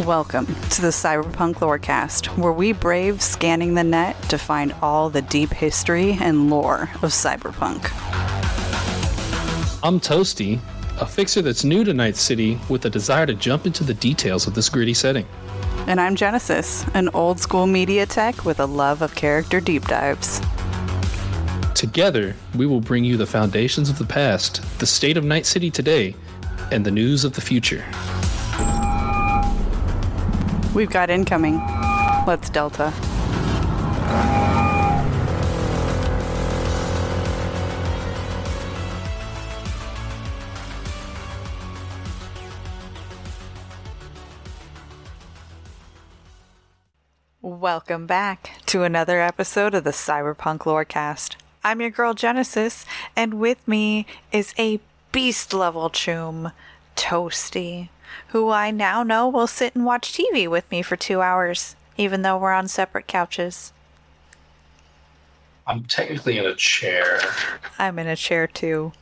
Welcome to the Cyberpunk Lorecast, where we brave scanning the net to find all the deep history and lore of cyberpunk. I'm Toasty, a fixer that's new to Night City with a desire to jump into the details of this gritty setting. And I'm Genesis, an old school media tech with a love of character deep dives. Together, we will bring you the foundations of the past, the state of Night City today, and the news of the future. We've got incoming. Let's Delta. Welcome back to another episode of the Cyberpunk Lorecast. I'm your girl Genesis, and with me is a beast level choom, Toasty, who I now know will sit and watch TV with me for two hours, even though we're on separate couches. I'm technically in a chair. I'm in a chair too,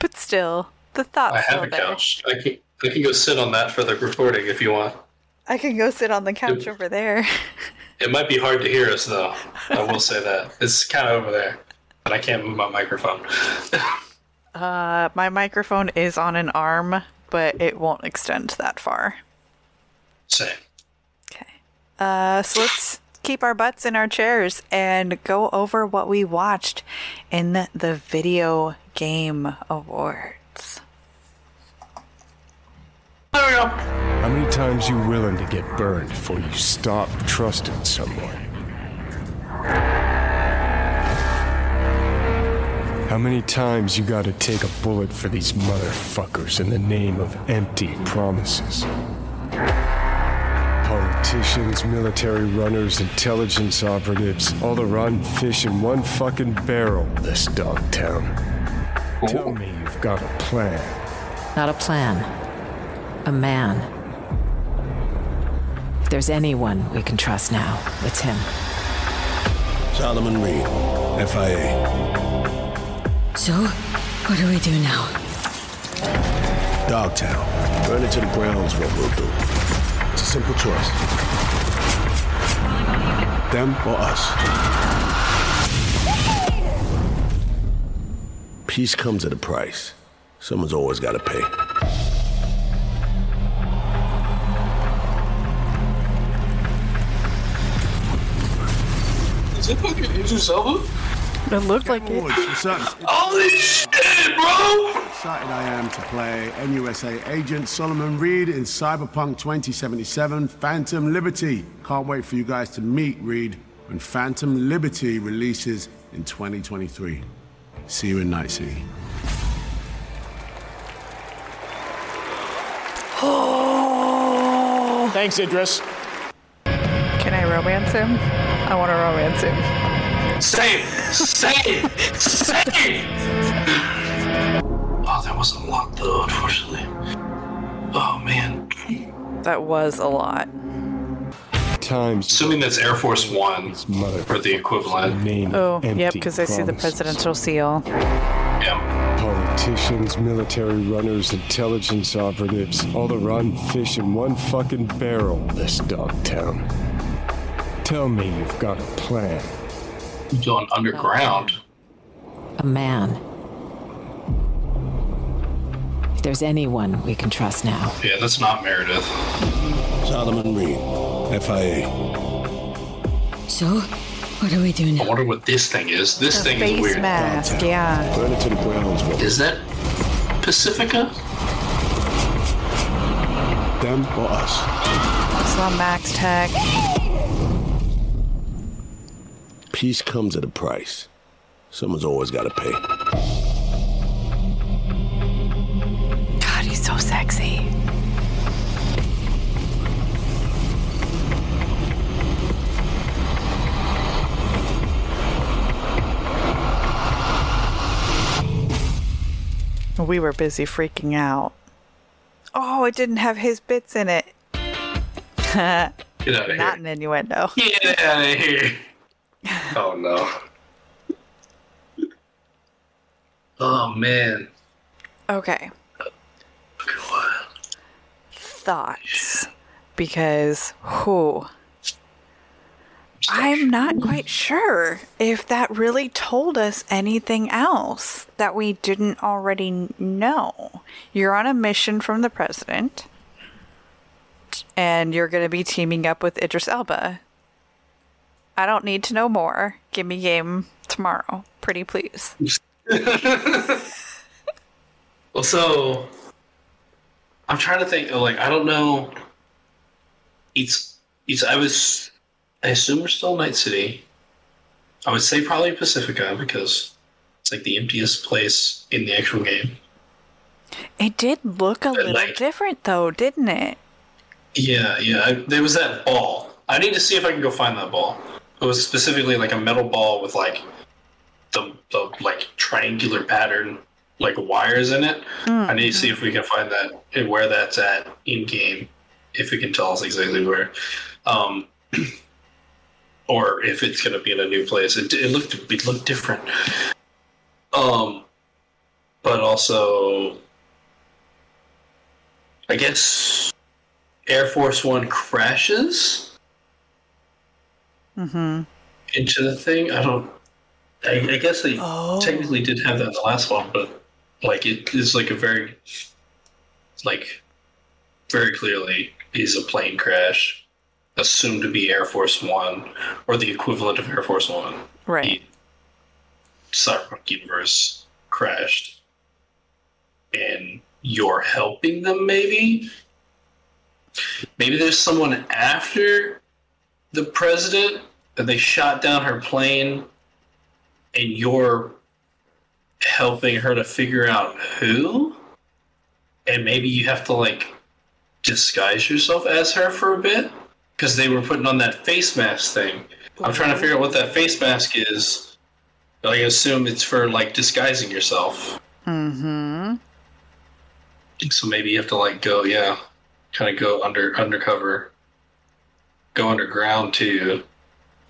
but still, the thought. I have a there. couch. I can I can go sit on that for the recording if you want. I can go sit on the couch Yep. over there. It might be hard to hear us though. I will say that it's kind of over there, but I can't move my microphone. Uh, my microphone is on an arm, but it won't extend that far. Same. Okay. Uh, so let's keep our butts in our chairs and go over what we watched in the Video Game Awards. There we go. How many times you willing to get burned before you stop trusting someone? How many times you gotta take a bullet for these motherfuckers in the name of empty promises? Politicians, military runners, intelligence operatives, all the rotten fish in one fucking barrel, this dog town. Tell me you've got a plan. Not a plan. A man. If there's anyone we can trust now, it's him. Solomon Reed, FIA. So, what do we do now? Dogtown. Burn it to the ground is what we'll do. It's a simple choice. Them or us. Peace comes at a price. Someone's always got to pay. Is it fucking Idris Elba? It looked like it. Holy shit, bro! Excited I am to play NUSA agent Solomon Reed in Cyberpunk 2077 Phantom Liberty. Can't wait for you guys to meet Reed when Phantom Liberty releases in 2023. See you in Night City. Thanks, Idris. Can I romance him? I want to romance him. Say it! Say it! Say it! Oh, that wasn't a lot though, unfortunately. Oh man. That was a lot. Times. Assuming that's Air Force One Mother or the equivalent. name Oh, of yep, because I see the presidential seal. Politicians, military runners, intelligence operatives, all the run fish in one fucking barrel, this dog town. Tell me you've got a plan. You going underground? A man. If there's anyone we can trust now. Yeah, that's not Meredith. Solomon Reed, FIA. So, what do we do now? I wonder what this thing is. This The thing face is weird. mask, yeah. Burn it to the ground, Is that Pacifica? Them or us? Saw MaxTac. Peace comes at a price. Someone's always got to pay. God, he's so sexy. We were busy freaking out. Oh, it didn't have his bits in it. Get out of Not here. an innuendo. Get out of here. Oh no. Oh man. Okay. Thoughts. Because who? I'm not quite sure if that really told us anything else that we didn't already know. You're on a mission from the president, and you're going to be teaming up with Idris Elba. I don't need to know more. Give me game tomorrow. Pretty please. Well, so I'm trying to think. Like, I don't know. It's it's. I was. I assume we're still Night City. I would say probably Pacifica because it's like the emptiest place in the actual game. It did look a little like- different though, didn't it? Yeah, yeah. I, there was that ball. I need to see if I can go find that ball. It was specifically like a metal ball with like the the like triangular pattern like wires in it. I need to see if we can find that and where that's at in game. If it can tell us exactly where, um, or if it's gonna be in a new place. It, it looked it looked different. Um, but also, I guess Air Force One crashes Mm-hmm. into the thing. I don't. I, I guess they Oh. technically did have that in the last one, but like it is like a very, like, very clearly is a plane crash, assumed to be Air Force One or the equivalent of Air Force One. Right. Cyberpunk universe crashed, and you're helping them. Maybe. Maybe there's someone after the president and they shot down her plane and you're helping her to figure out who? And maybe you have to like disguise yourself as her for a bit? Because they were putting on that face mask thing. I'm trying to figure out what that face mask is. I assume it's for like disguising yourself. Mm-hmm. so maybe you have to like go yeah kind of go under undercover. Go underground too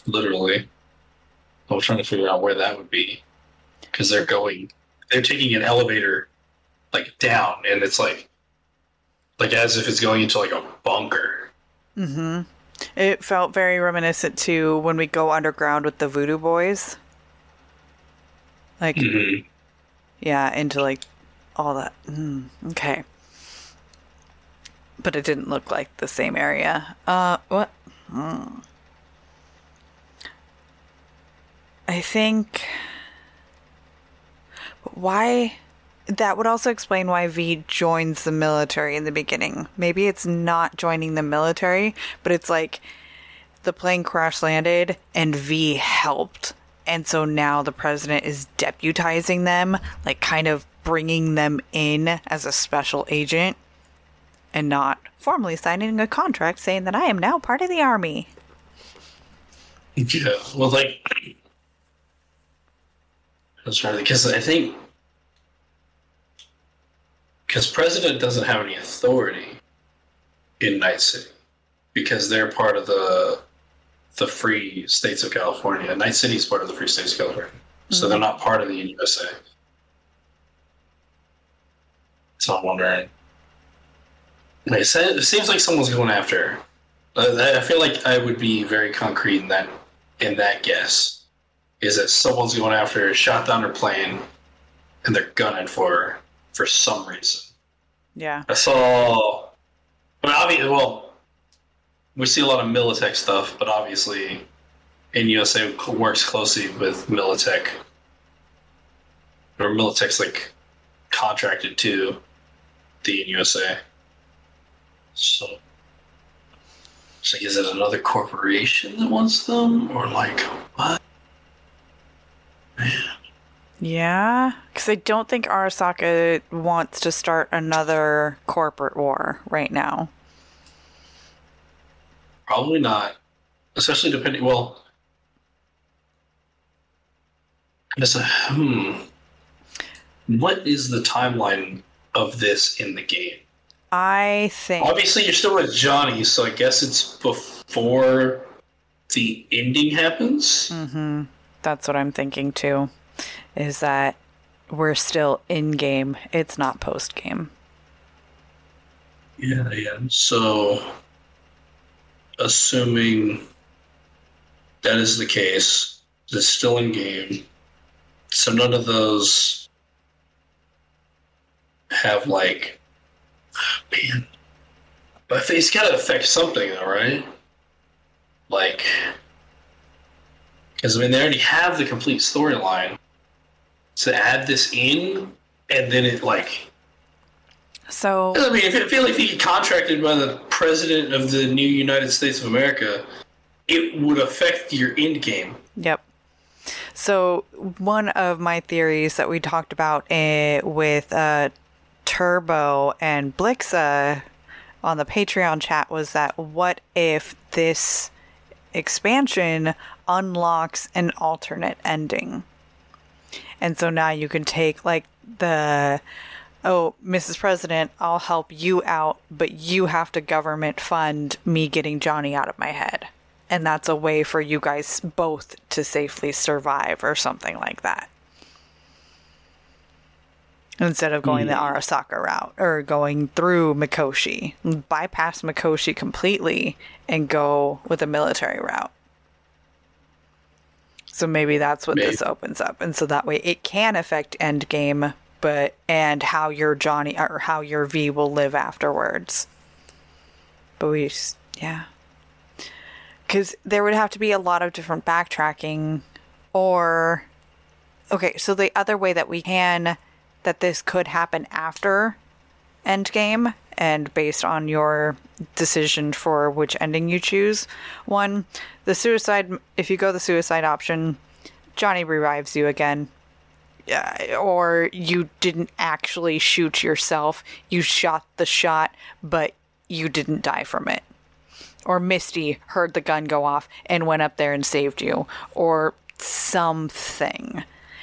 literally i was trying to figure out where that would be because they're going they're taking an elevator like down and it's like like as if it's going into like a bunker Mm-hmm. It felt very reminiscent to when we go underground with the Voodoo Boys. Like, Mhm. yeah, into like all that. Mm, okay. But it didn't look like the same area. Uh, what? Hmm. I think. Why? That would also explain why V joins the military in the beginning. Maybe it's not joining the military, but it's like the plane crash landed and V helped. And so now the president is deputizing them, like kind of bringing them in as a special agent and not formally signing a contract saying that I am now part of the army. Yeah. Well, like, I was trying to because I think because president doesn't have any authority in Night City because they're part of the the free states of California. Night City is part of the free states of California, so they're mm-hmm. not part of the USA. So I'm wondering. It seems like someone's going after. her. I feel like I would be very concrete in that in that guess. Is that someone's going after her, shot down her plane, and they're gunning for her for some reason. Yeah. I saw. But obviously, well, we see a lot of Militech stuff, but obviously, NUSA works closely with Militech, or Militech's like contracted to the USA. So, like, is it another corporation that wants them, or like what? Yeah, because I don't think Arasaka wants to start another corporate war right now. Probably not, especially depending. Well, it's a hmm. What is the timeline of this in the game? I think. Obviously, you're still with Johnny, so I guess it's before the ending happens. hmm That's what I'm thinking too. Is that we're still in game? It's not post game. Yeah, yeah. So, assuming that is the case, it's still in game. So none of those have like, man. But it's got to affect something, though, right? Like, because I mean, they already have the complete storyline. To add this in, and then it like So I mean, if I feel like if you get contracted by the president of the new United States of America, it would affect your end game. Yep. So one of my theories that we talked about eh, with uh, Turbo and Blixa on the Patreon chat was that what if this expansion unlocks an alternate ending? And so now you can take like the oh, Mrs. President, I'll help you out, but you have to government fund me getting Johnny out of my head. And that's a way for you guys both to safely survive or something like that. Instead of going the hmm. Arasaka route or going through Mikoshi, bypass Mikoshi completely and go with a military route. So maybe that's what this opens up. And so that way it can affect endgame, but and how your Johnny or how your V will live afterwards. But we just, yeah. Because there would have to be a lot of different backtracking or. Okay, so the other way that we can. that this could happen after Endgame and based on your decision for which ending you choose. One, the suicide, if you go the suicide option, Johnny revives you again. Yeah, or you didn't actually shoot yourself. You shot the shot, but you didn't die from it. Or Misty heard the gun go off and went up there and saved you. Or something.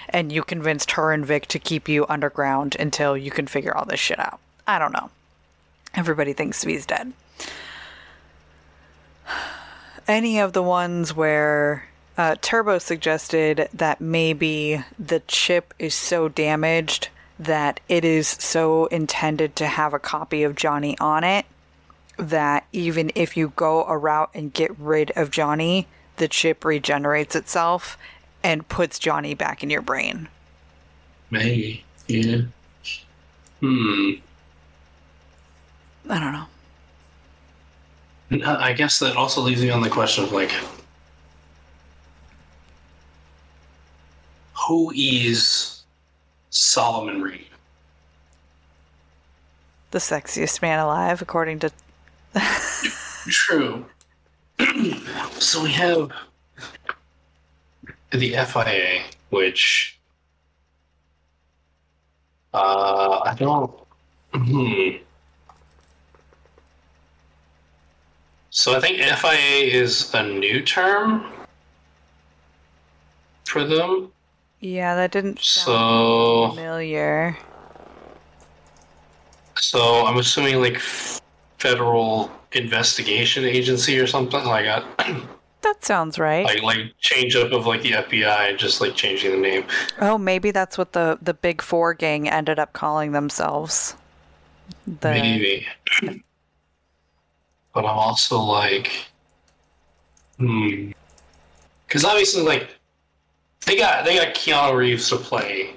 And you convinced her and Vic to keep you underground until you can figure all this shit out. I don't know. Everybody thinks V's dead. Any of the ones where uh, Turbo suggested that maybe the chip is so damaged that it is so intended to have a copy of Johnny on it that even if you go a route and get rid of Johnny, the chip regenerates itself and puts Johnny back in your brain. Maybe. Yeah. Hmm. I don't know. I I guess that also leaves me on the question of like, who is Solomon Reed? The sexiest man alive, according to. True. so we have the FIA, which uh, I don't. Hmm. So I think FIA is a new term for them. Yeah, that didn't So, familiar. so I'm assuming like federal investigation agency or something like that. That sounds right. like like change up of like the FBI, just like changing the name. oh, maybe that's what the the Big Four gang ended up calling themselves. The Maybe. But I'm also like, hmm. Because obviously, like, they got they got Keanu Reeves to play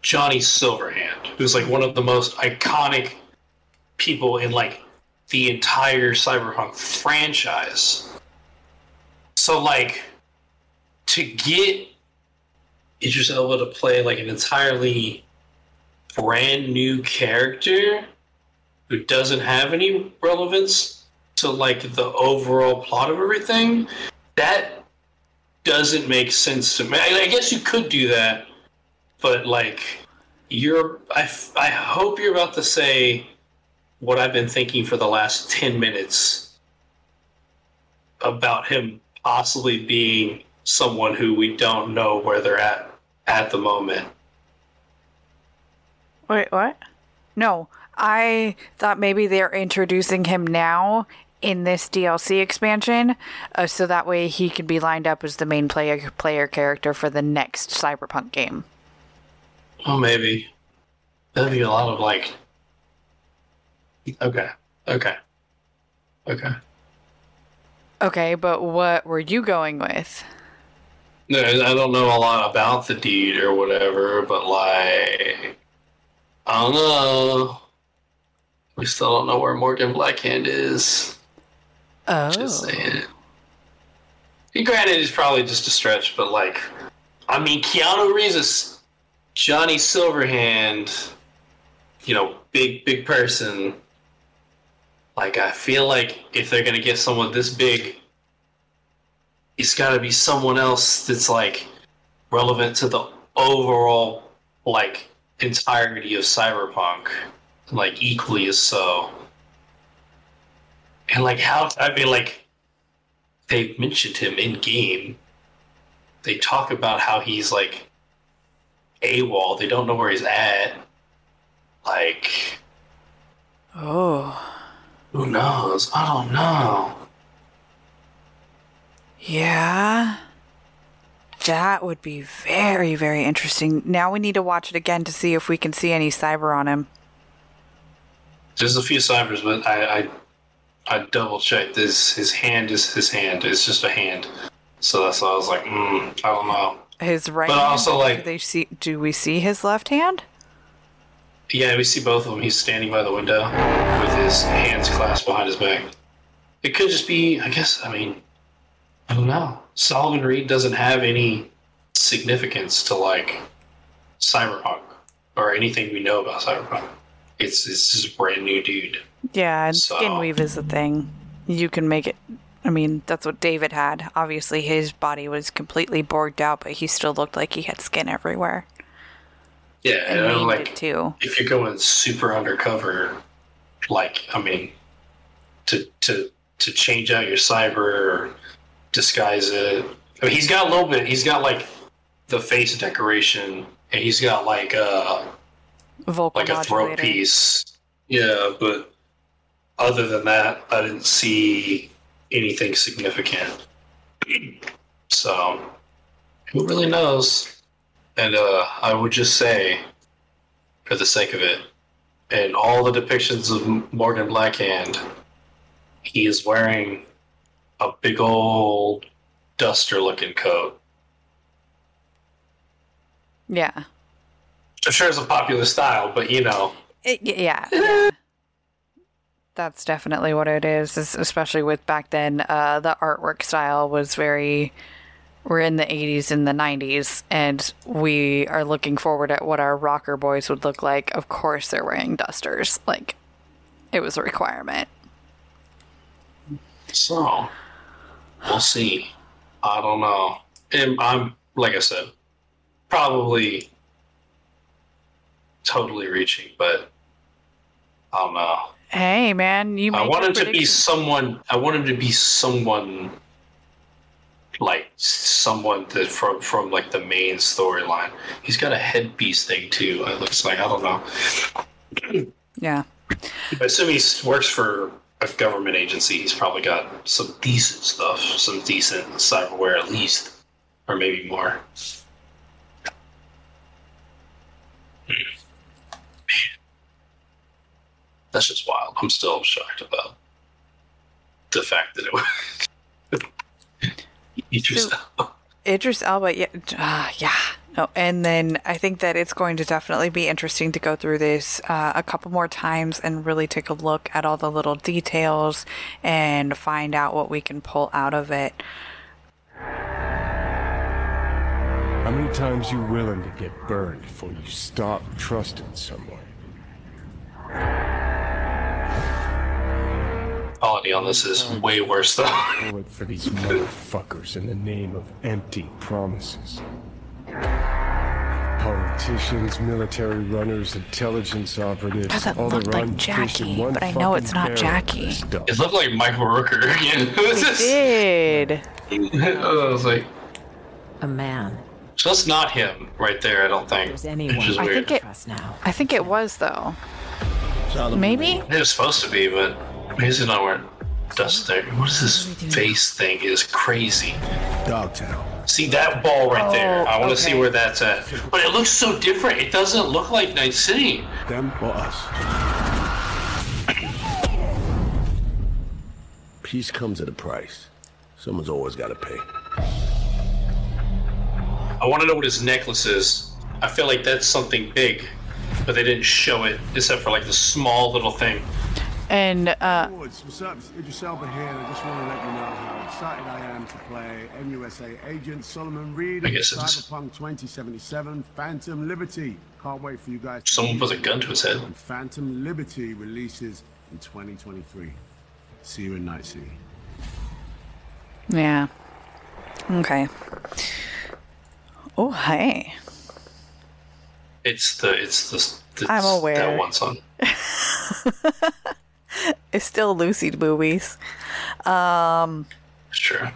Johnny Silverhand, who's like one of the most iconic people in like the entire Cyberpunk franchise. So like to get Idris Elba to play like an entirely brand new character who doesn't have any relevance to like the overall plot of everything, that doesn't make sense to me. I, I guess you could do that, but like you're, I, I hope you're about to say what I've been thinking for the last 10 minutes about him possibly being someone who we don't know where they're at at the moment. Wait, what? No, I thought maybe they're introducing him now in this DLC expansion, uh, so that way he could be lined up as the main player player character for the next Cyberpunk game. Oh, maybe. That'd be a lot of like. Okay. Okay. Okay. Okay, but what were you going with? No, I don't know a lot about the deed or whatever, but like, I don't know. We still don't know where Morgan Blackhand is. Oh, Just saying. And granted, it's probably just a stretch, but like, I mean, Keanu Reeves is Johnny Silverhand. You know, big big person. Like, I feel like if they're gonna get someone this big, it's got to be someone else that's like relevant to the overall like entirety of cyberpunk like equally as so and like how i mean like they mentioned him in game they talk about how he's like AWOL. They don't know where he's at. Like, oh, who knows? I don't know. yeah. That would be very, very interesting. Now we need to watch it again to see if we can see any cyber on him. There's a few cybers, but I I, I double checked. This his hand is his hand. It's just a hand. So that's why I was like, mm, I don't know. His right. But hand, also, like- do they see? Do we see his left hand? Yeah, we see both of them. He's standing by the window with his hands clasped behind his back. It could just be, I guess, I mean, I don't know. Solomon Reed doesn't have any significance to like cyberpunk or anything we know about cyberpunk. It's it's just a brand new dude. Yeah, and So- skin weave is the thing. You can make it. I mean, that's what David had. Obviously, his body was completely borged out, but he still looked like he had skin everywhere. Yeah, And and like it too. if you're going super undercover, like I mean, to to to change out your cyber or disguise it. I mean, he's got a little bit. He's got like the face decoration, and he's got like a Vocal like a throat piece. Yeah, but other than that, I didn't see anything significant. So, who really knows? And uh, I would just say, for the sake of it, in all the depictions of Morgan Blackhand, he is wearing a big old duster looking coat. Yeah. I'm sure it's a popular style, but you know, It, yeah. yeah. That's definitely what it is, es- especially with back then. Uh, the artwork style was very. We're in the 80s and the 90s, and we are looking forward at what our rocker boys would look like. Of course, they're wearing dusters. Like, it was a requirement. So, we'll see. I don't know. And I'm, like I said, probably totally reaching, but I don't know. Hey, man, you. I make want your to be someone. I wanted to be someone like someone that from from like the main storyline. He's got a headpiece thing too. It looks like I don't know. Yeah. I assume he works for a government agency. He's probably got some decent stuff, some decent cyberware at least, or maybe more. That's just wild. I'm still shocked about the fact that it was Idris So- Elba. Idris Elba, yeah, uh, yeah. No, and then I think that it's going to definitely be interesting to go through this uh, a couple more times and really take a look at all the little details and find out what we can pull out of it. How many times you willing to get burned before you stop trusting someone? Quality on this is way worse though. Pull it for these motherfuckers in the name of empty promises. Politicians, military runners, intelligence operatives, Doesn't all the look like fish in Jackie, one but I know fucking it's not barrel. Jackie. This. It looked like Michael Rooker again. Who's It this? did. I was like, A man. so that's not him right there. I don't think. There's Which anyone is I think it. I think it was though. Maybe. It was supposed to be, but he's not wearing dust there. What is this face thing? Is crazy. Dogtown. See that ball right oh, there? I want to see where that's at. But it looks so different. It doesn't look like Night City. Them or us? Peace comes at a price. Someone's always got to pay. I want to know what his necklace is. I feel like that's something big, but they didn't show it except for like the small little thing. And uh, Woods, what's up? It's Idris Elba here, I just want to let you know how excited I am to play NUSA agent Solomon Reed in guess Cyberpunk 2077 Phantom Liberty. Can't wait for you guys to Someone meet puts a gun to his head. when Phantom Liberty releases in 2023. See you in Night City. yeah. Okay. Oh hey. It's the it's the, the I'm aware. that one song. It's still Lucy movies. Um. It's true.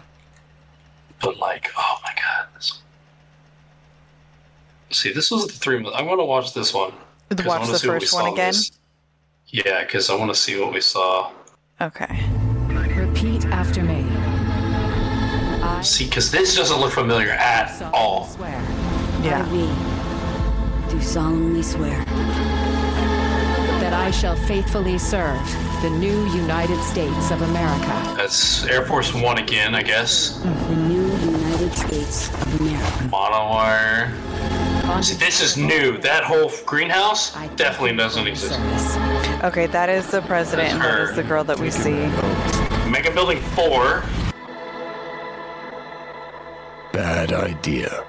But like, oh my god. This... See, this was the three. I'm gonna watch this one. 'cause I Watch the see what we first one again? this- Yeah, because I want to see what we saw. Okay. Repeat after me. I See, because this doesn't look familiar at all. swear Yeah. We do solemnly swear that I shall faithfully serve the new United States of America. That's Air Force One again, I guess. the new United States of America. Monowire. See, this is new. That whole greenhouse definitely doesn't exist. Okay, that is the president, and that is the girl that we see. Mega Building 4. Bad idea.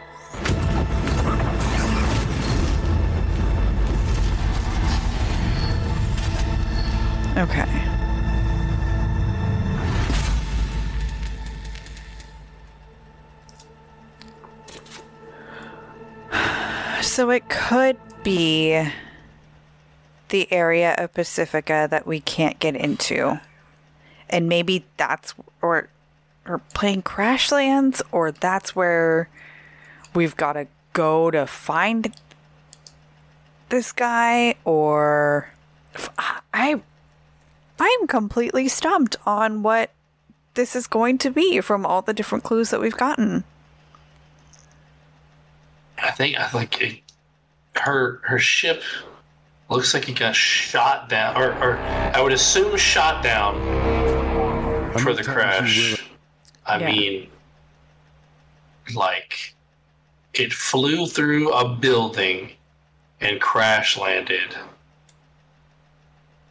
Okay. So it could be the area of Pacifica that we can't get into. And maybe that's or or playing Crashlands or that's where we've got to go to find this guy or I I'm completely stumped on what this is going to be from all the different clues that we've gotten. I think I think it, her her ship looks like it got shot down, or, or I would assume shot down for the crash. I Yeah. mean, like it flew through a building and crash landed.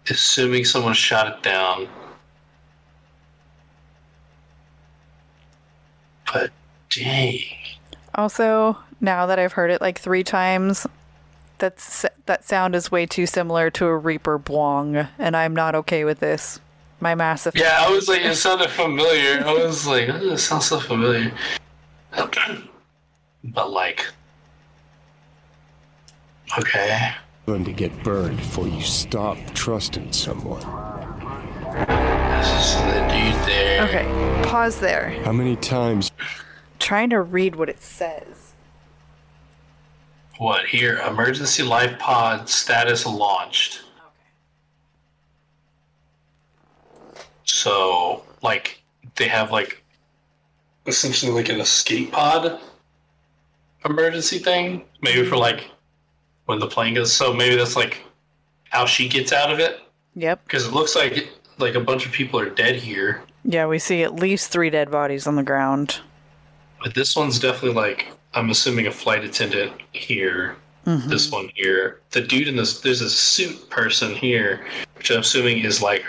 Assuming someone shot it down. But dang. Also, now that I've heard it like three times, that's that sound is way too similar to a Reaper Bwong, and I'm not okay with this. My massive Yeah, I was like, it sounded familiar. I was like, oh, it sounds so familiar. but like, okay. Willing to get burned before you stop trusting someone. This is the dude there. Okay, pause there. How many times Trying to read what it says. What here? Emergency life pod status launched. Okay. So, like, they have like essentially like an escape pod emergency thing. Maybe for like when the plane goes. So maybe that's like how she gets out of it. Yep. Because it looks like like a bunch of people are dead here. Yeah, we see at least three dead bodies on the ground. But this one's definitely like I'm assuming a flight attendant here. Mhm. This one here. The dude in this there's a suit person here, which I'm assuming is like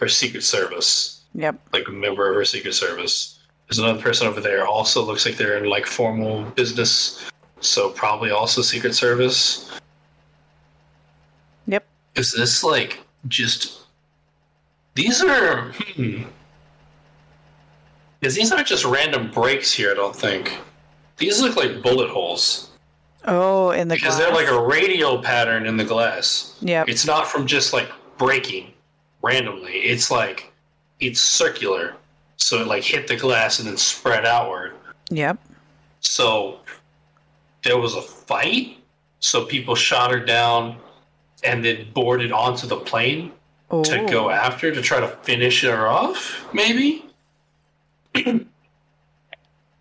her secret service. Yep. Like a member of her secret service. There's another person over there also looks like they're in like formal business. So probably also secret service. Yep. Is this like just these are hmm. Because these aren't just random breaks here, I don't think. These look like bullet holes. Oh, in the Because glass. they're like a radial pattern in the glass. Yeah. It's not from just like breaking randomly. It's like it's circular. So it like hit the glass and then spread outward. Yep. So there was a fight. So people shot her down and then boarded onto the plane to Oh. go after to try to finish her off, maybe?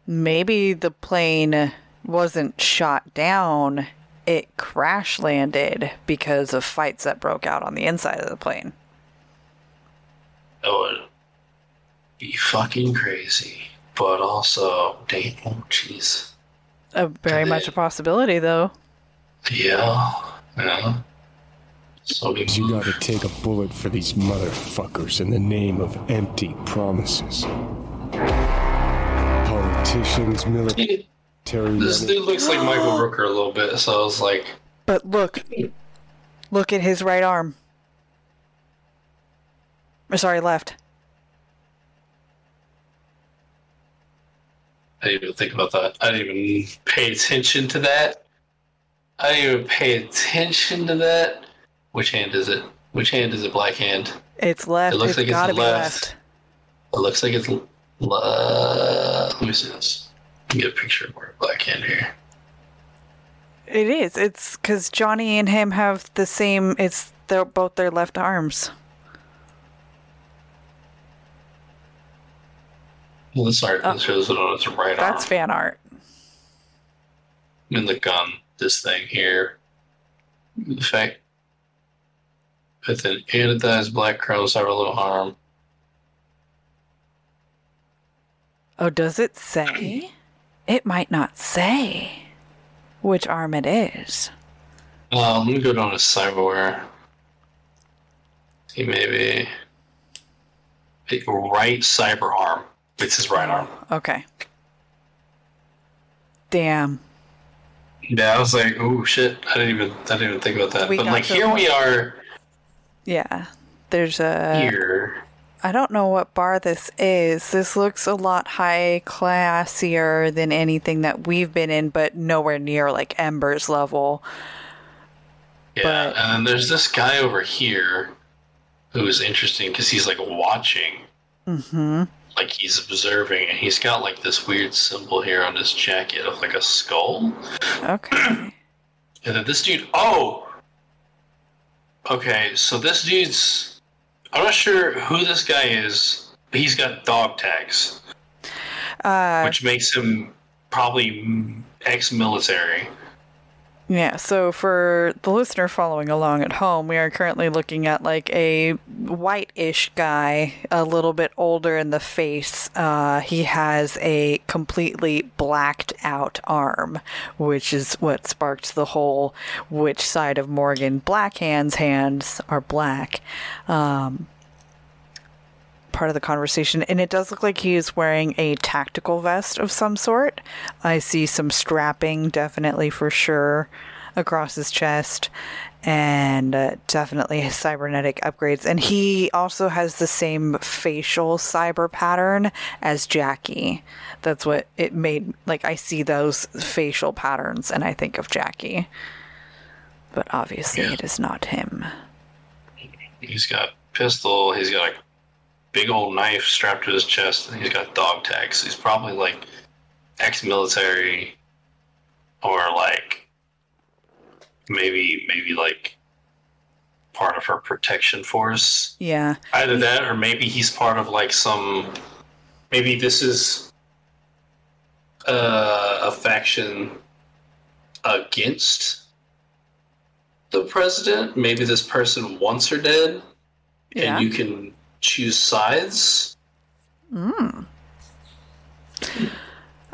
Maybe the plane wasn't shot down. It crash landed because of fights that broke out on the inside of the plane. That would be fucking crazy. But also, damn, oh, jeez. Uh, very much a possibility, though. Yeah, yeah. So we You gotta take a bullet for these motherfuckers in the name of empty promises. Politicians, military. This dude looks like Michael Rooker a little bit, so I was like, But look, look at his right arm. Or sorry, left. Didn't even think about that. I didn't even pay attention to that. I didn't even pay attention to that. Which hand is it? Which hand is it? Black hand. It's left. It looks it's like it's left. left. It looks like it's. l- Uh, let me see this. Let me get a picture of where black hand here. It is. It's because Johnny and him have the same. It's they're both their left arms. This art this shows it on its right Oh. That's arm. fan art. in the gun, this thing here. The fact with an anodized black a little arm. Oh, does it say? It might not say which arm it is. Um, let me go down to cyberware. See, maybe right cyber arm. It's his right arm. Okay. Damn. Yeah, I was like, oh shit! I didn't even I didn't even think about that. We but like here we are Yeah. There's a. here. I don't know what bar this is. This looks a lot high classier than anything that we've been in, but nowhere near like Ember's level. Yeah, and then there's this guy over here who's interesting because he's like watching, Mm-hmm. Like he's observing, and he's got like this weird symbol here on his jacket of like a skull. Okay. And then this dude, oh, okay, so this dude's, I'm not sure who this guy is, but he's got dog tags, Uh, which makes him probably ex-military. Yeah, so for the listener following along at home, we are currently looking at like a white-ish guy, a little bit older in the face. Uh, he has a completely blacked out arm, which is what sparked the whole which side of Morgan Blackhand's hands are black. Um, part of the conversation, and it does look like he is wearing a tactical vest of some sort. I see some strapping, definitely for sure, across his chest, and uh, definitely cybernetic upgrades. And he also has the same facial cyber pattern as Jackie. That's what it made. Like, I see those facial patterns, and I think of Jackie. But obviously, it is not him. He's got pistol. He's got a big old knife strapped to his chest, and he's got dog tags. He's probably like ex-military, or like maybe maybe like part of her protection force. Yeah. Either that, or maybe he's part of like some. Maybe this is uh, a faction against the president. Maybe this person wants her dead. Yeah. and you can choose sides. Mm.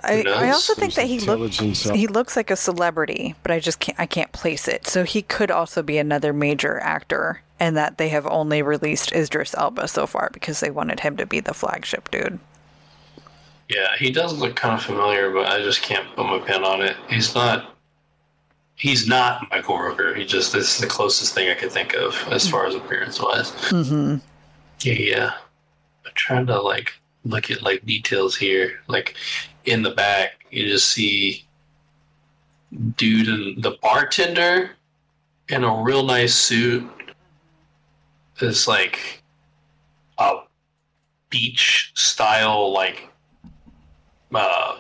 I? I also think that he looks he looks like a celebrity, but I just can't I can't place it. So he could also be another major actor, and that they have only released Idris Elba so far because they wanted him to be the flagship dude. Yeah, he does look kind of familiar, but I just can't put my pin on it. He's not. He's not Michael Rooker. He just this is the closest thing I could think of as far as appearance wise. Mm-hmm. Yeah. I'm trying to like look at like details here. Like in the back, you just see dude and the bartender in a real nice suit. It's like a beach style like uh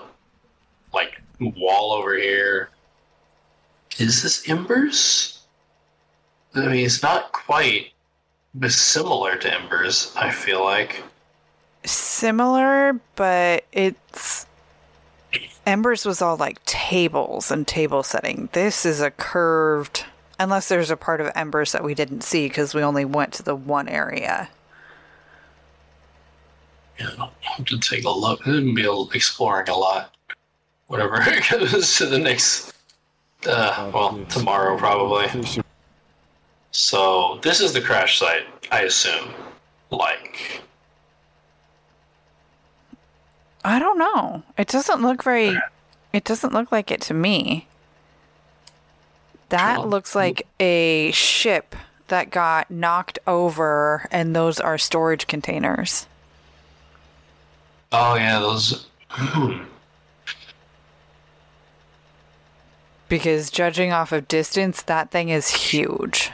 like wall over here. Is this Embers? I mean, it's not quite similar to Embers, I feel like. Similar, but it's Embers was all like tables and table setting. This is a curved, unless there's a part of Embers that we didn't see because we only went to the one area. Yeah, I'll have to take a look. I'm be exploring a lot. Whatever it goes to the next, uh, well, tomorrow probably. So this is the crash site, I assume. Like, I don't know. It doesn't look very. It doesn't look like it to me. That looks like a ship that got knocked over, and those are storage containers. oh yeah, those. Hmm. Because judging off of distance, that thing is huge.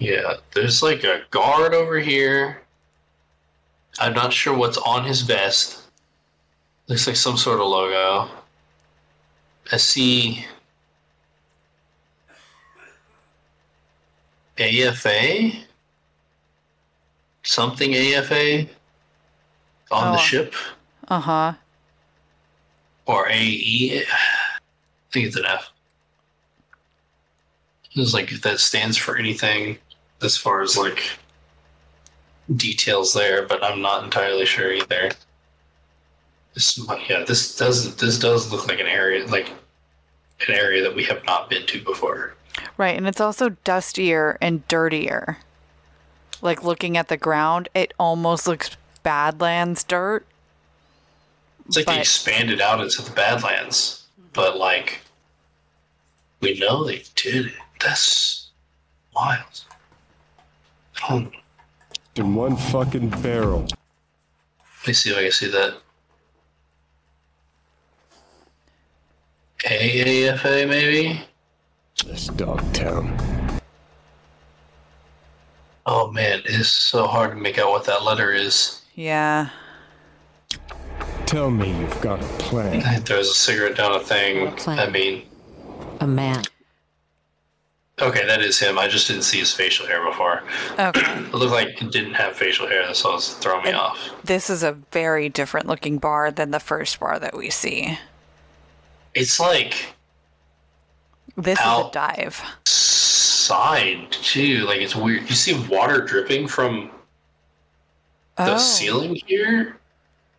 Yeah, there's like a guard over here. I'm not sure what's on his vest. Looks like some sort of logo. I see AFA? Something AFA on Oh. the ship? Uh huh. Or AE? I think it's an F. It's like if that stands for anything as far as like details there, but I'm not entirely sure either. This, yeah, this does this does look like an area like an area that we have not been to before. Right, and it's also dustier and dirtier. Like looking at the ground, it almost looks Badlands dirt. It's like they expanded out into the Badlands, but like we know they did it. That's wild. In one fucking barrel. Let me see if I can see that. AAFA maybe? This Dogtown. Oh man, it's so hard to make out what that letter is. Yeah. Tell me you've got a plan. It throws a cigarette down a thing. A plan. I mean, A man. Okay, that is him. I just didn't see his facial hair before. Okay. It looked like it didn't have facial hair, so it was throwing me off. This is a very different looking bar than the first bar that we see. It's like This is a dive. side too. Like it's weird. You see water dripping from the Oh. ceiling here,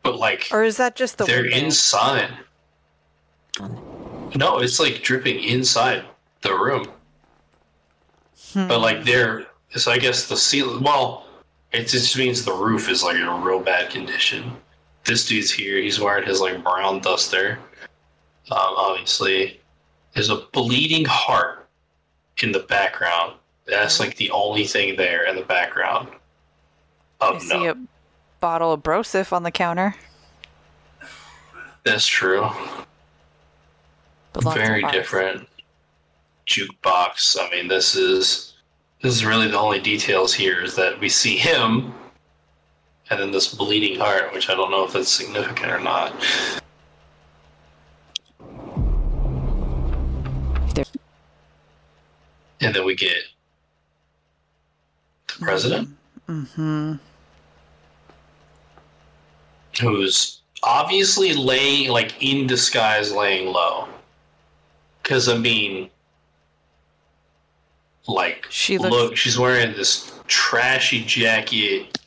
but like Or is that just the they're window? inside. No, it's like dripping inside the room. But like they're so I guess the ceiling. Well, it just means the roof is like in a real bad condition. This dude's here. He's wearing his like brown duster. Um, obviously, there's a bleeding heart in the background. That's like the only thing there in the background. I Of see note. a bottle of Broseph on the counter. That's true. But Very different jukebox. I mean, this is this is really the only details here is that we see him, and then this bleeding heart, which I don't know if that's significant or not. And then we get the president, Mm-hmm. who's obviously laying like in disguise, laying low. Because I mean, like She looks- look. She's wearing this trashy jacket,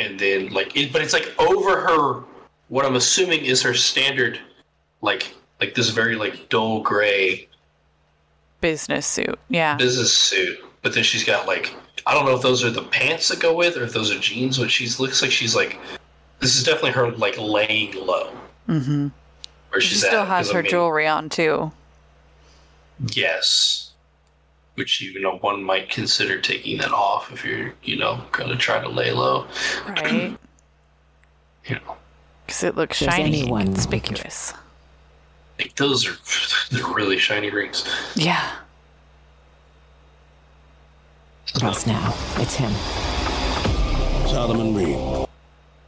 and then like, it, but it's like over her. What I'm assuming is her standard, like like this very like dull gray Business suit. Yeah. business suit. But then she's got like I don't know if those are the pants that go with, or if those are jeans. But she's looks like she's like this is definitely her like laying low. Mm-hmm. Where She still at, has 'cause, I her mean, jewelry on too. Yes. Which you know one might consider taking that off if you're you know gonna try to lay low. Right. You know, Because it looks There's shiny anyone and we can conspicuous. like those are they're really shiny rings. Yeah. Trust now. It's him. Solomon Reed.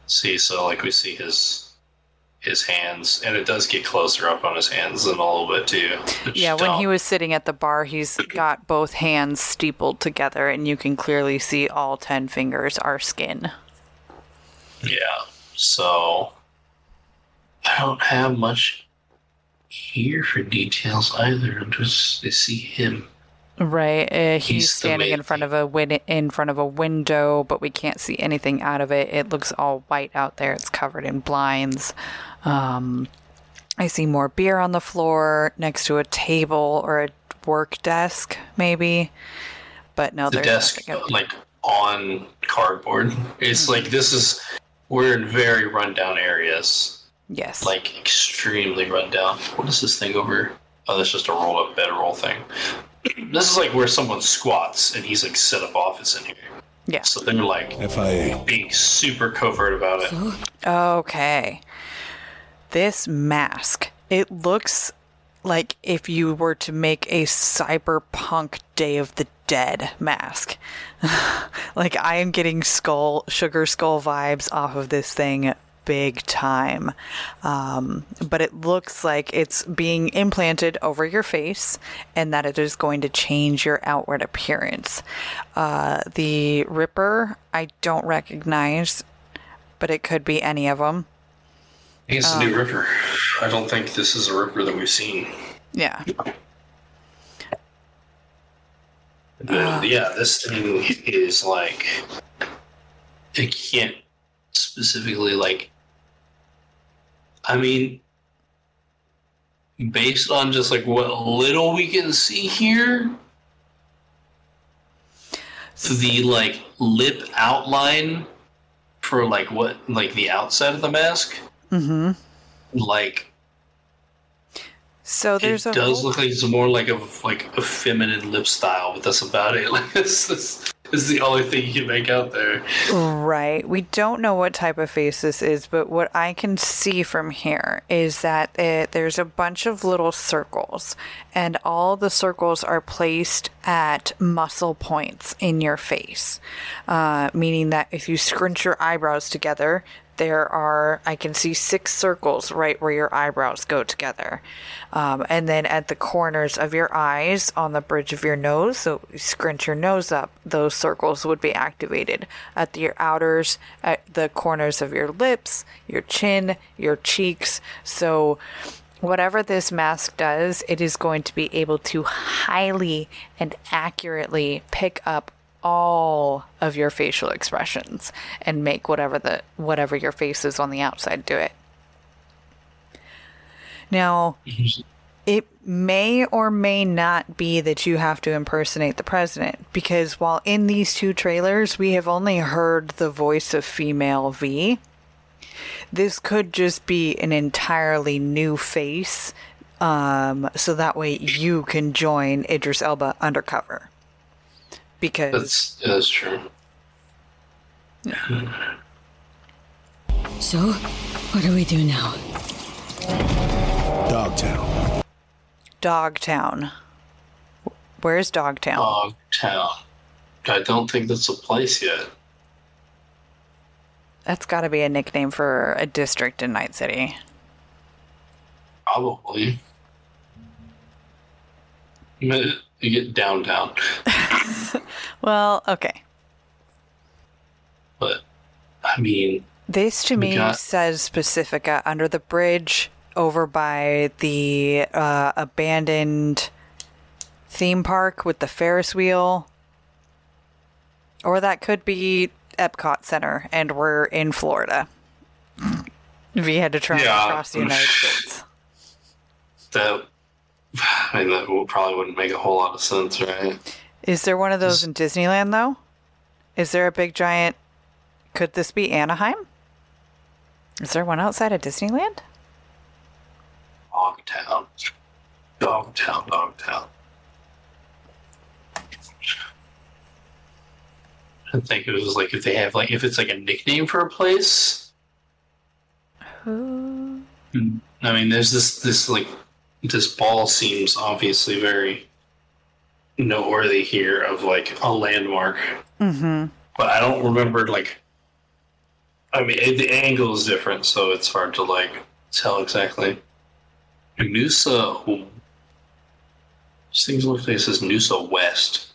See, so like we see his his hands, and it does get closer up on his hands in a little bit too. Yeah, when don't- he was sitting at the bar, he's got both hands steepled together, and you can clearly see all 10 fingers are skin. Yeah. So I don't have much here for details either. I'm just I see him. Right. Uh, he's, He's standing in front of a win- in front of a window, but we can't see anything out of it. It looks all white out there. It's covered in blinds. Um, I see more beer on the floor next to a table or a work desk, maybe. But no, the desk nothing. like on cardboard. It's like this is we're in very rundown areas. Yes. Like extremely rundown. What is this thing over? Oh, that's just a roll up bedroll thing. This is like where someone squats and he's like set up office in here. Yeah. So they're like FIA. being super covert about it. Okay. This mask, it looks like if you were to make a cyberpunk Day of the Dead mask. like I am getting skull sugar skull vibes off of this thing big time. Um, but it looks like it's being implanted over your face and that it is going to change your outward appearance. Uh, the Ripper, I don't recognize, but it could be any of them. I think it's a Um, new Ripper. I don't think this is a Ripper that we've seen. Yeah. But yeah, this thing is like it can't specifically like I mean based on just like what little we can see here the like lip outline for like what like the outside of the mask Mm-hmm. like So there's it a does whole- look like it's more like a like a feminine lip style, but that's about it. Like this is the only thing you can make out there. Right. We don't know what type of face this is, but what I can see from here is that it, there's a bunch of little circles, and all the circles are placed at muscle points in your face, uh, meaning that if you scrunch your eyebrows together, there are I can see six circles right where your eyebrows go together, um, and then at the corners of your eyes on the bridge of your nose. So you scrunch your nose up; those circles would be activated at your outers, at the corners of your lips, your chin, your cheeks. So. Whatever this mask does, it is going to be able to highly and accurately pick up all of your facial expressions and make whatever the whatever your face is on the outside do it. Now, it may or may not be that you have to impersonate the president because while in these two trailers we have only heard the voice of female V, this could just be an entirely new face um, so that way you can join Idris Elba undercover. Because That's that's true. So, what do we do now? Dogtown. Dogtown. Where's Dogtown? Dogtown. I don't think that's a place yet. That's got to be a nickname for a district in Night City. Probably. You get downtown, Well, okay. but I mean, This to me got- says Pacifica under the bridge over by the uh, abandoned theme park with the Ferris wheel Or that could be Epcot Center, and we're in Florida. If you had to travel Yeah. across the United States. That I mean, that probably wouldn't make a whole lot of sense, right? Is there one of those in Disneyland though? Is there a big giant? Could this be Anaheim? Is there one outside of Disneyland? Dogtown, Dogtown, Dogtown. I think it was like if they have like if it's like a nickname for a place. Who? Hmm. I mean, there's this this like this ball seems obviously very noteworthy here of like a landmark, Mm-hmm. but I don't remember like. I mean, it, the angle is different, so it's hard to like tell exactly. NUSA seems like it says NUSA West.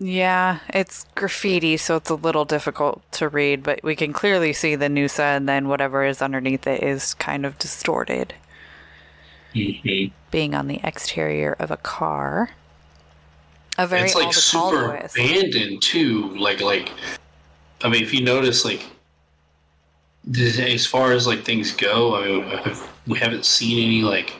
Yeah, it's graffiti, so it's a little difficult to read, but we can clearly see the NUSA, and then whatever is underneath it is kind of distorted, Mm-hmm. being on the exterior of a car. A very it's like super abandoned too. Like like, I mean, if you notice, like, as far as like things go, I mean, we haven't seen any like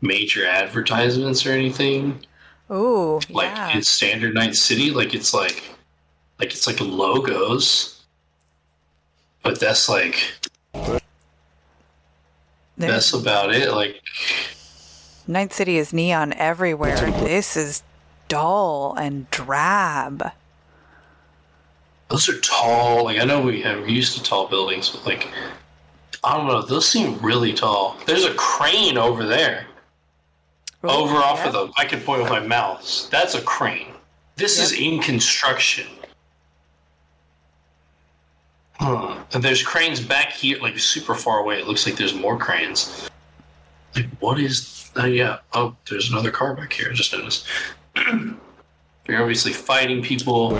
major advertisements or anything. Ooh, Like yeah. in standard Night City, like it's like, like it's like logos, but that's like that's about it. Like Night City is neon everywhere. This is dull and drab. Those are tall. Like I know we have used to tall buildings, but like I don't know, those seem really tall. There's a crane over there. over off of the I can point with my mouse. That's a crane. This is in construction. Huh. And there's cranes back here, like super far away. It looks like there's more cranes. Like what is oh yeah. Oh, there's another car back here, I just noticed. You're obviously fighting people.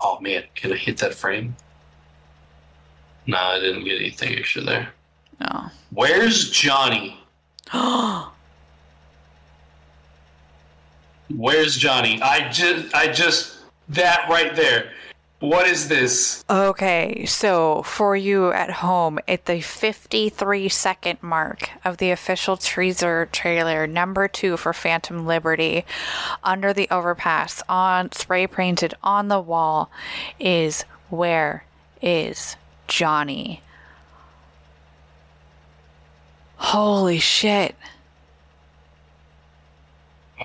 Oh man, can I hit that frame? No, I didn't get anything extra there. No. Where's Johnny? Where's Johnny? I just, I just, that right there. What is this? Okay, so for you at home, at the 53 second mark of the official teaser trailer, number two for Phantom Liberty, under the overpass, on spray painted on the wall, is where is Johnny? Holy shit.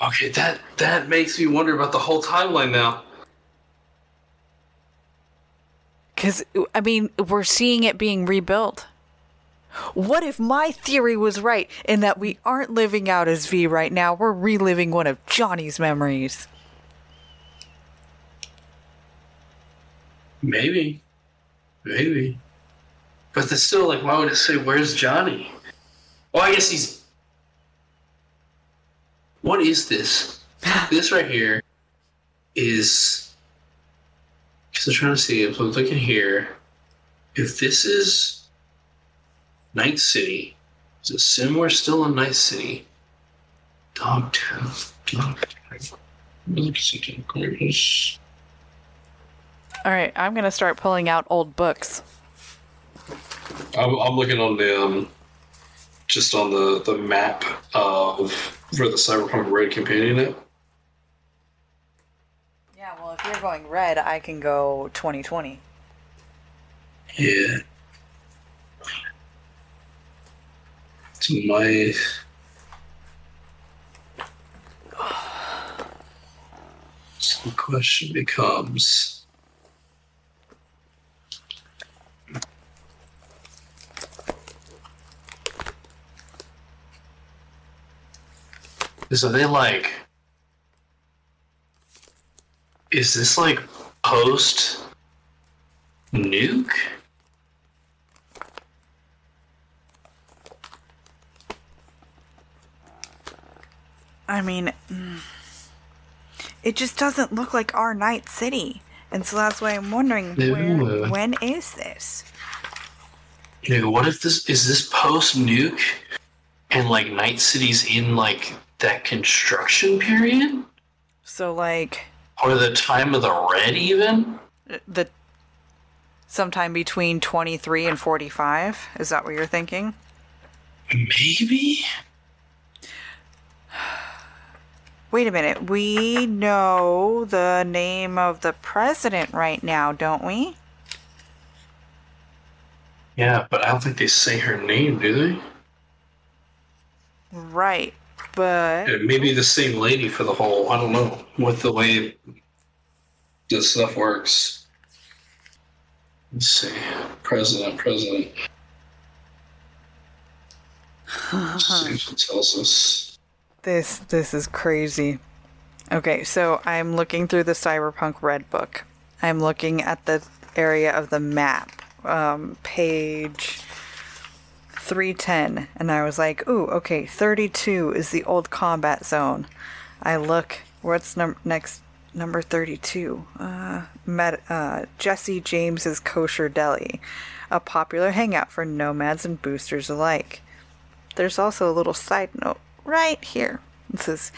Okay, that that makes me wonder about the whole timeline now. Because, I mean, we're seeing it being rebuilt. What if my theory was right in that we aren't living out as V right now? We're reliving one of Johnny's memories. Maybe, maybe, but it's still like, why would it say where's Johnny? Well, I guess he's. What is this? this right here is. Because I'm trying to see if I'm looking here. If this is Night City, is it somewhere still in Night City? Dogtown. Dogtown. Look at something. Gorgeous. All right, I'm going to start pulling out old books. I'm, I'm looking on the um, just on the the map of for the Cyberpunk Red Companion app. If you're going red, I can go 2020. Yeah. So my so the question becomes So they like is this like post nuke? I mean, mm, it just doesn't look like our Night City. And so that's why I'm wondering where, when is this? Nigga, what if this is this post nuke and like Night City's in like that construction period? So, like, Or the time of the red, even? Uh, the sometime between 23 and 45. Is that what you're thinking? Maybe? Wait a minute. We know the name of the president right now, don't we? Yeah, but I don't think they say her name, do they? Right. But It may be the same lady for the whole. I don't know what the way this stuff works. Let's see. President, president. see if it tells us. This this is crazy. Okay, so I'm looking through the Cyberpunk Red Book. I'm looking at the area of the map, um, page 310, and I was like, ooh, okay, 32 is the old combat zone. I look, what's num- next? Number 32. Uh, Met- uh, Jesse James's Kosher Deli, a popular hangout for nomads and boosters alike. There's also a little side note right here. It says,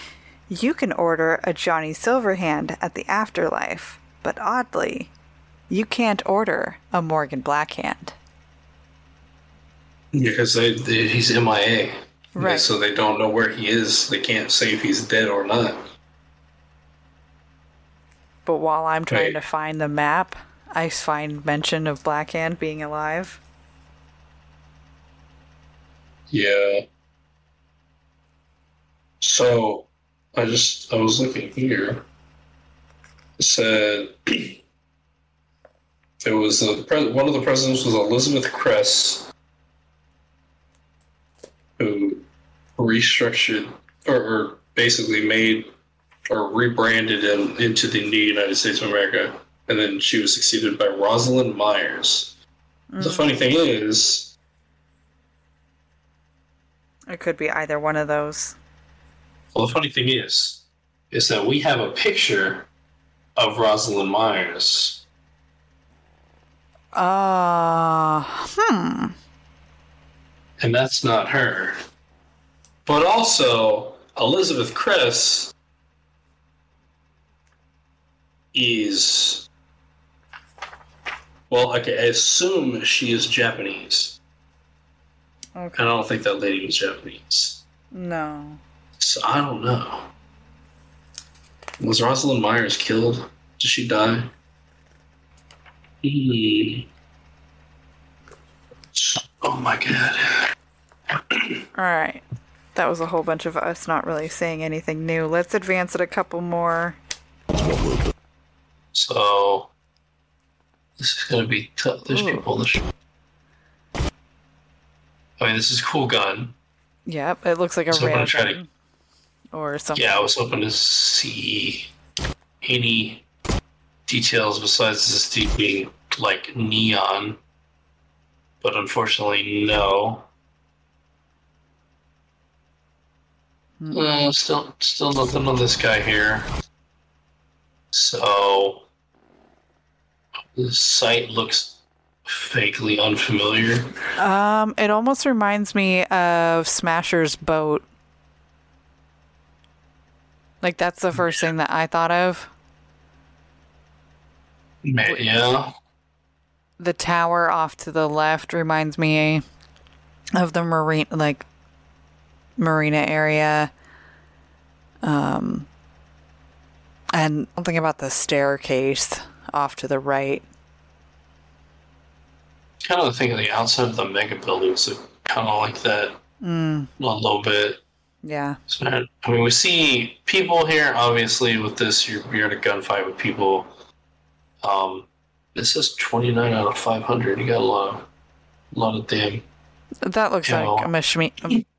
You can order a Johnny Silverhand at the Afterlife, but oddly, you can't order a Morgan Blackhand. Because they, they, he's MIA. Right. So they don't know where he is. They can't say if he's dead or not. But while I'm trying Right. to find the map, I find mention of Blackhand being alive. Yeah. So, I just I was looking here. It said it was the one of the presidents was Elizabeth Kress, who restructured or, basically made or rebranded him into the new United States of America, and then she was succeeded by Rosalind Myers. The funny thing is, It could be either one of those. Well, the funny thing is, is that we have a picture of Rosalind Myers. Uh, hmm. And that's not her. But also, Elizabeth Kress is. Well, okay, I assume she is Japanese. Okay. And I don't think that lady was Japanese. No. So I don't know. Was Rosalind Myers killed? Did she die? Hmm. Oh my god. All right. That was a whole bunch of us not really saying anything new. Let's advance it a couple more. So this is gonna be tough. There's Ooh. people. This. I mean, this is a cool gun. Yep, it looks like a So I'm rail gonna try to-. Or something. Yeah, I was hoping to see any details besides this being like neon, but unfortunately, no. Uh, still, still nothing on this guy here. So, the site looks vaguely unfamiliar. Um, it almost reminds me of Smasher's boat. Like that's the first thing that I thought of. Yeah, The tower off to the left reminds me of the marine like marina area. Um and something about the staircase off to the right. kind of think of the outside of the mega buildings, kind of like that Mm, a little bit. yeah. So, I mean, we see people here. Obviously, with this, you're, you're in a gunfight with people. Um, this is 29 out of 500. You got a lot of, a lot of damn. That looks like a machine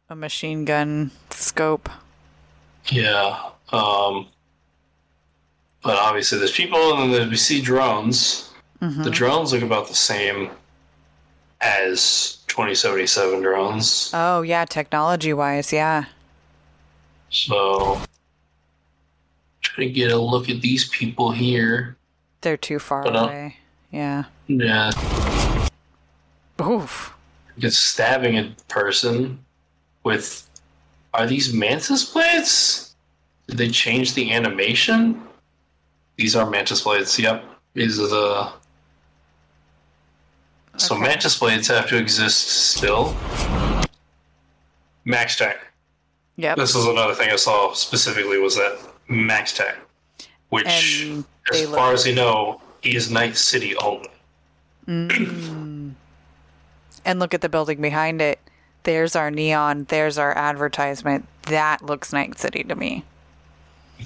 a, machine gun scope. Yeah. Um, but obviously, there's people, and then we see drones. Mm-hmm. The drones look about the same as 2077 drones. Oh yeah, technology wise, yeah. So, try to get a look at these people here. They're too far But, uh, away. Yeah. Yeah. Oof. Get stabbing a person with. Are these mantis blades? Did they change the animation? These are mantis blades. Yep. These are the. So mantis blades have to exist still. MaxTac. Yep. This is another thing I saw specifically was that MaxTac, which, And as far as you know, is Night City only. Mm. and look at the building behind it. There's our neon. There's our advertisement. That looks Night City to me.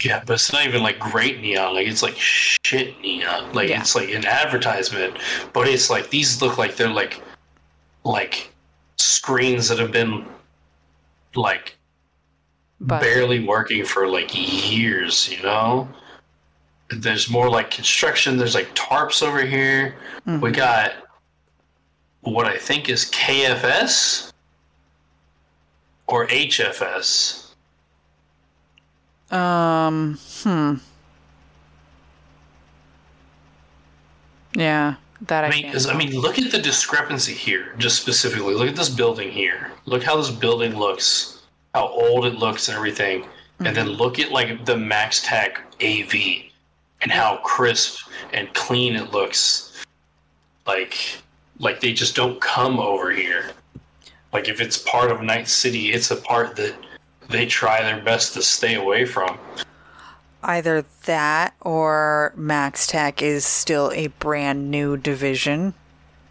Yeah, but it's not even like great neon. Like it's like shit neon. Like Yeah. it's like an advertisement, but it's like these look like they're like like screens that have been like But barely working for like years. You know, there's more like construction. There's like tarps over here. We Mhm. got what I think is KFS or HFS. um, hmm. Yeah, that I, I mean, I mean, look at the discrepancy here. Just specifically, look at this building here. Look how this building looks, how old it looks, and everything. And then look at like the MaxTac AV, and how crisp and clean it looks. Like, like they just don't come over here. Like if it's part of Night City, it's a part that they try their best to stay away from. Either that or MaxTac is still a brand new division.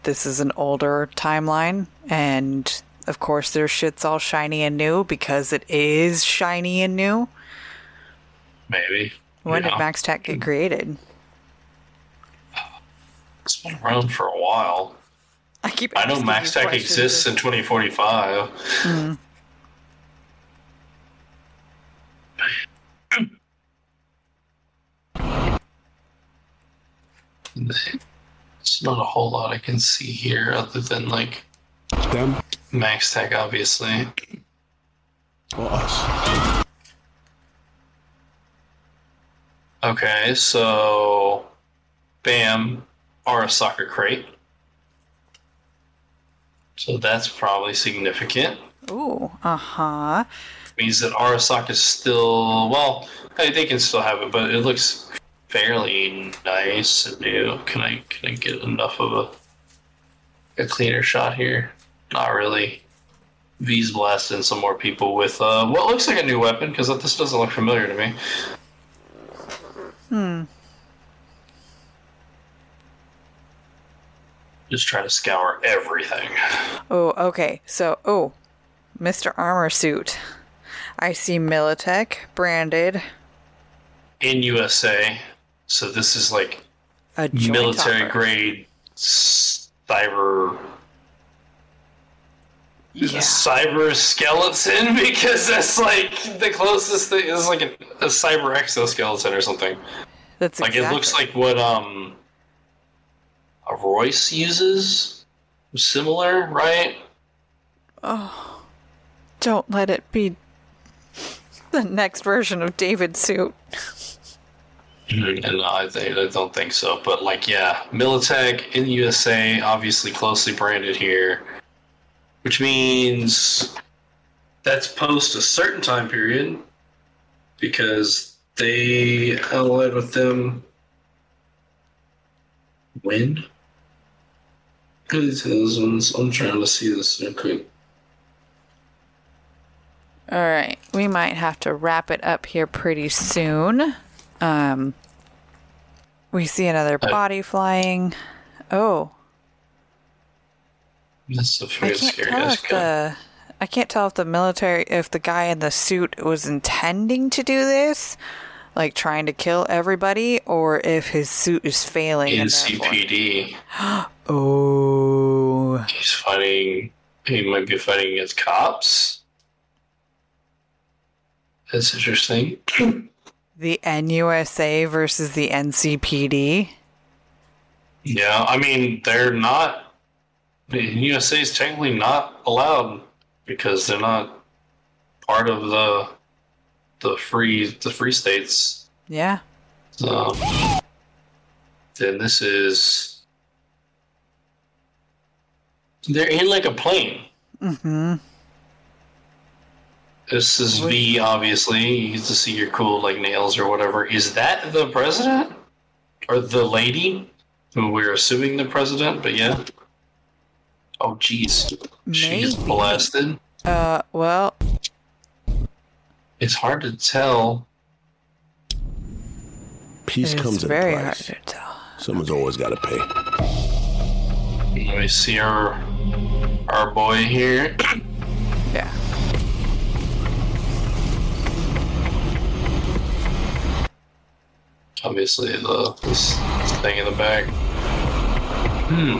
This is an older timeline, and of course, their shit's all shiny and new because it is shiny and new. Maybe. When you did? MaxTac get created? It's been around for a while. I keep. I know asking MaxTac exists in 2045. Hmm. It's not a whole lot I can see here other than like Them MaxTac, obviously. or us? Okay, so bam, Arasaka crate. So that's probably significant. Ooh, uh huh. Means that Arasaka is still well. They can still have it, but it looks fairly nice and new. Can I can I get enough of a a cleaner shot here? Not really. V's blasting some more people with uh, what looks like a new weapon because this doesn't look familiar to me. Hmm. Just try to scour everything. Oh, okay. So, oh, Mr. Armor Suit. I see Militech branded. in USA. So this is like A military offer. grade cyber Yeah. cyber skeleton because that's like the closest thing is like a, a cyber exoskeleton or something. That's like it looks like what um a Royce uses. Similar, right? Oh, don't let it be the next version of David's suit. No, I, think, I don't think so. But like, yeah, Militech in the USA, obviously closely branded here, which means that's post a certain time period because they allied with them when. 2000s. I'm trying to see this real quick. All right, we might have to wrap it up here pretty soon. Um, we see another Uh, body flying. Oh, That's a I can't scary tell if the I can't tell if the military if the guy in the suit was intending to do this, like trying to kill everybody, or if his suit is failing. NCPD. Oh, He's fighting. He might be fighting against cops. That's interesting. the NUSA versus the NCPD. Yeah, I mean they're not. The USA is technically not allowed because they're not part of the the free the free states. Yeah. So then this is they're in like a plane. Mm-hmm. This is V, obviously. You get to see your cool like nails or whatever. Is that the president? or the lady who we're assuming the president, but yeah. Oh, jeez. She's blasted. Uh, well, It's hard to tell. Peace it's comes at a very hard price. to tell. Someone's always got to pay. Let me see our our boy here. Yeah. Obviously, the this, thing in the back. Hmm.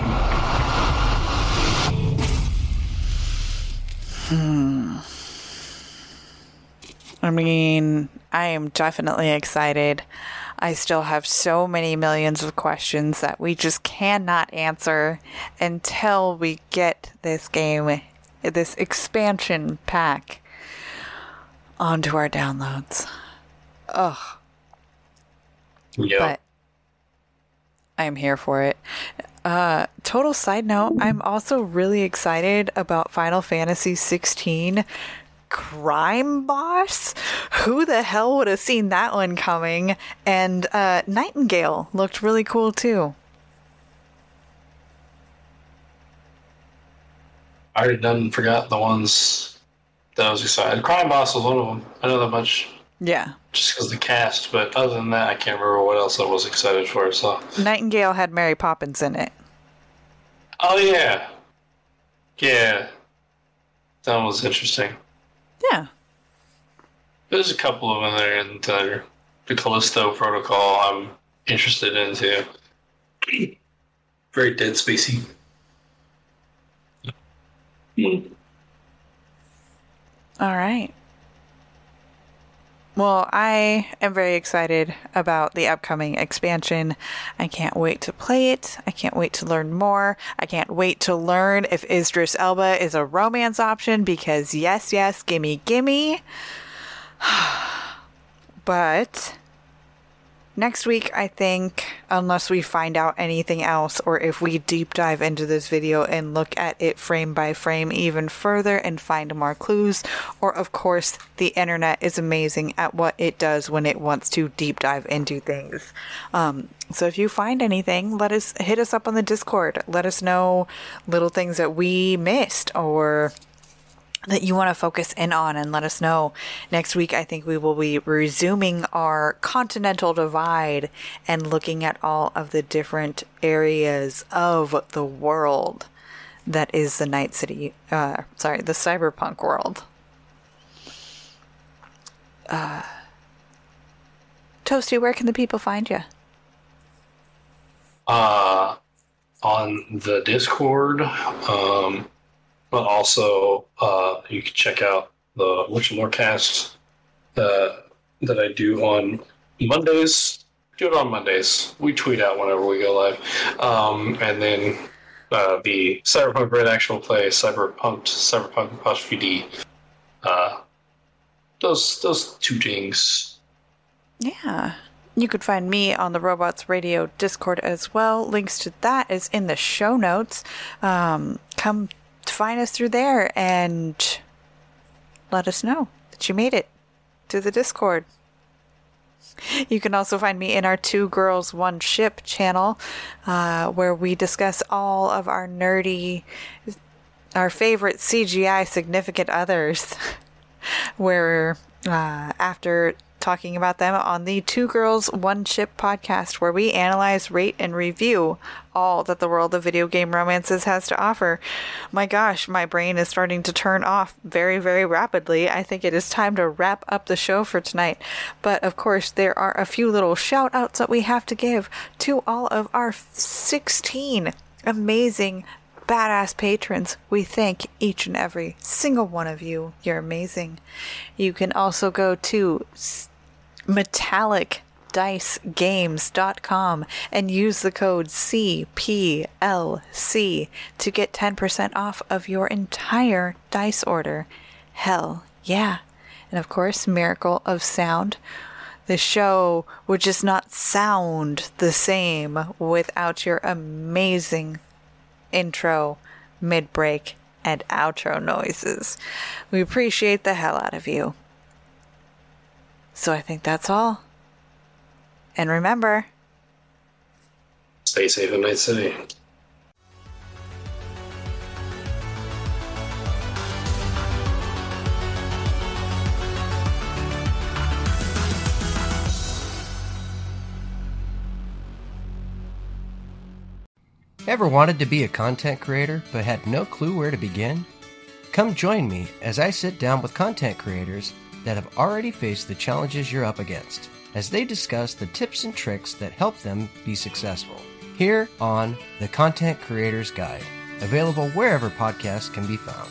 Hmm. I mean, I am definitely excited. I still have so many millions of questions that we just cannot answer until we get this game, this expansion pack, onto our downloads. Ugh. Yeah. But I am here for it. Uh, total side note, I'm also really excited about Final Fantasy 16 Crime Boss. Who the hell would have seen that one coming? And uh, Nightingale looked really cool too. I already done forgot the ones that I was excited. Crime Boss was one of them. I know that much Yeah. just because the cast, but other than that, I can't remember what else I was excited for. So, Nightingale had Mary Poppins in it. oh yeah, yeah, that was interesting. Yeah. There's a couple of them there, and uh, the Callisto Protocol I'm interested in too. Very dead spacey. All right. Well, I am very excited about the upcoming expansion. I can't wait to play it. I can't wait to learn more. I can't wait to learn if Idris Elba is a romance option because yes, yes, gimme, gimme. but next week, I think, unless we find out anything else, or if we deep dive into this video and look at it frame by frame even further and find more clues, or of course, the internet is amazing at what it does when it wants to deep dive into things. Um, so if you find anything, let us hit us up on the Discord. Let us know little things that we missed or that you want to focus in on and let us know. Next week, I think we will be resuming our continental divide and looking at all of the different areas of the world that is the Night City, uh, sorry, the cyberpunk world. Uh, Toasty, where can the people find you? uh, on the Discord. Um, but also, uh, you can check out the Witcher Lorecast uh, that I do on Mondays. Do it on Mondays. We tweet out whenever we go live. Um, and then uh, the Cyberpunk Red Actual Play, Cyberpunk, Cyberpunk Apostrophe D. Uh, those, those two things. Yeah. You could find me on the Robots Radio Discord as well. Links to that is in the show notes. Um, come find us through there and let us know that you made it to the Discord. You can also find me in our Two Girls One Ship channel, uh, where we discuss all of our nerdy, our favorite CGI significant others. where uh, after talking about them on the Two Girls One Ship podcast, where we analyze, rate, and review all that the world of video game romances has to offer. My gosh, my brain is starting to turn off very, very rapidly. I think it is time to wrap up the show for tonight. But of course, there are a few little shout outs that we have to give to all of our 16 amazing badass patrons. We thank each and every single one of you. You're amazing. You can also go to metallicdicegames.com and use the code CPLC to get 10% off of your entire dice order. Hell yeah. And of course, Miracle of Sound. The show would just not sound the same without your amazing intro, mid break, and outro noises. We appreciate the hell out of you. So I think that's all. And remember, Stay safe in Night City. Ever wanted to be a content creator but had no clue where to begin? Come join me as I sit down with content creators that have already faced the challenges you're up against as they discuss the tips and tricks that help them be successful. Here on The Content Creator's Guide, available wherever podcasts can be found.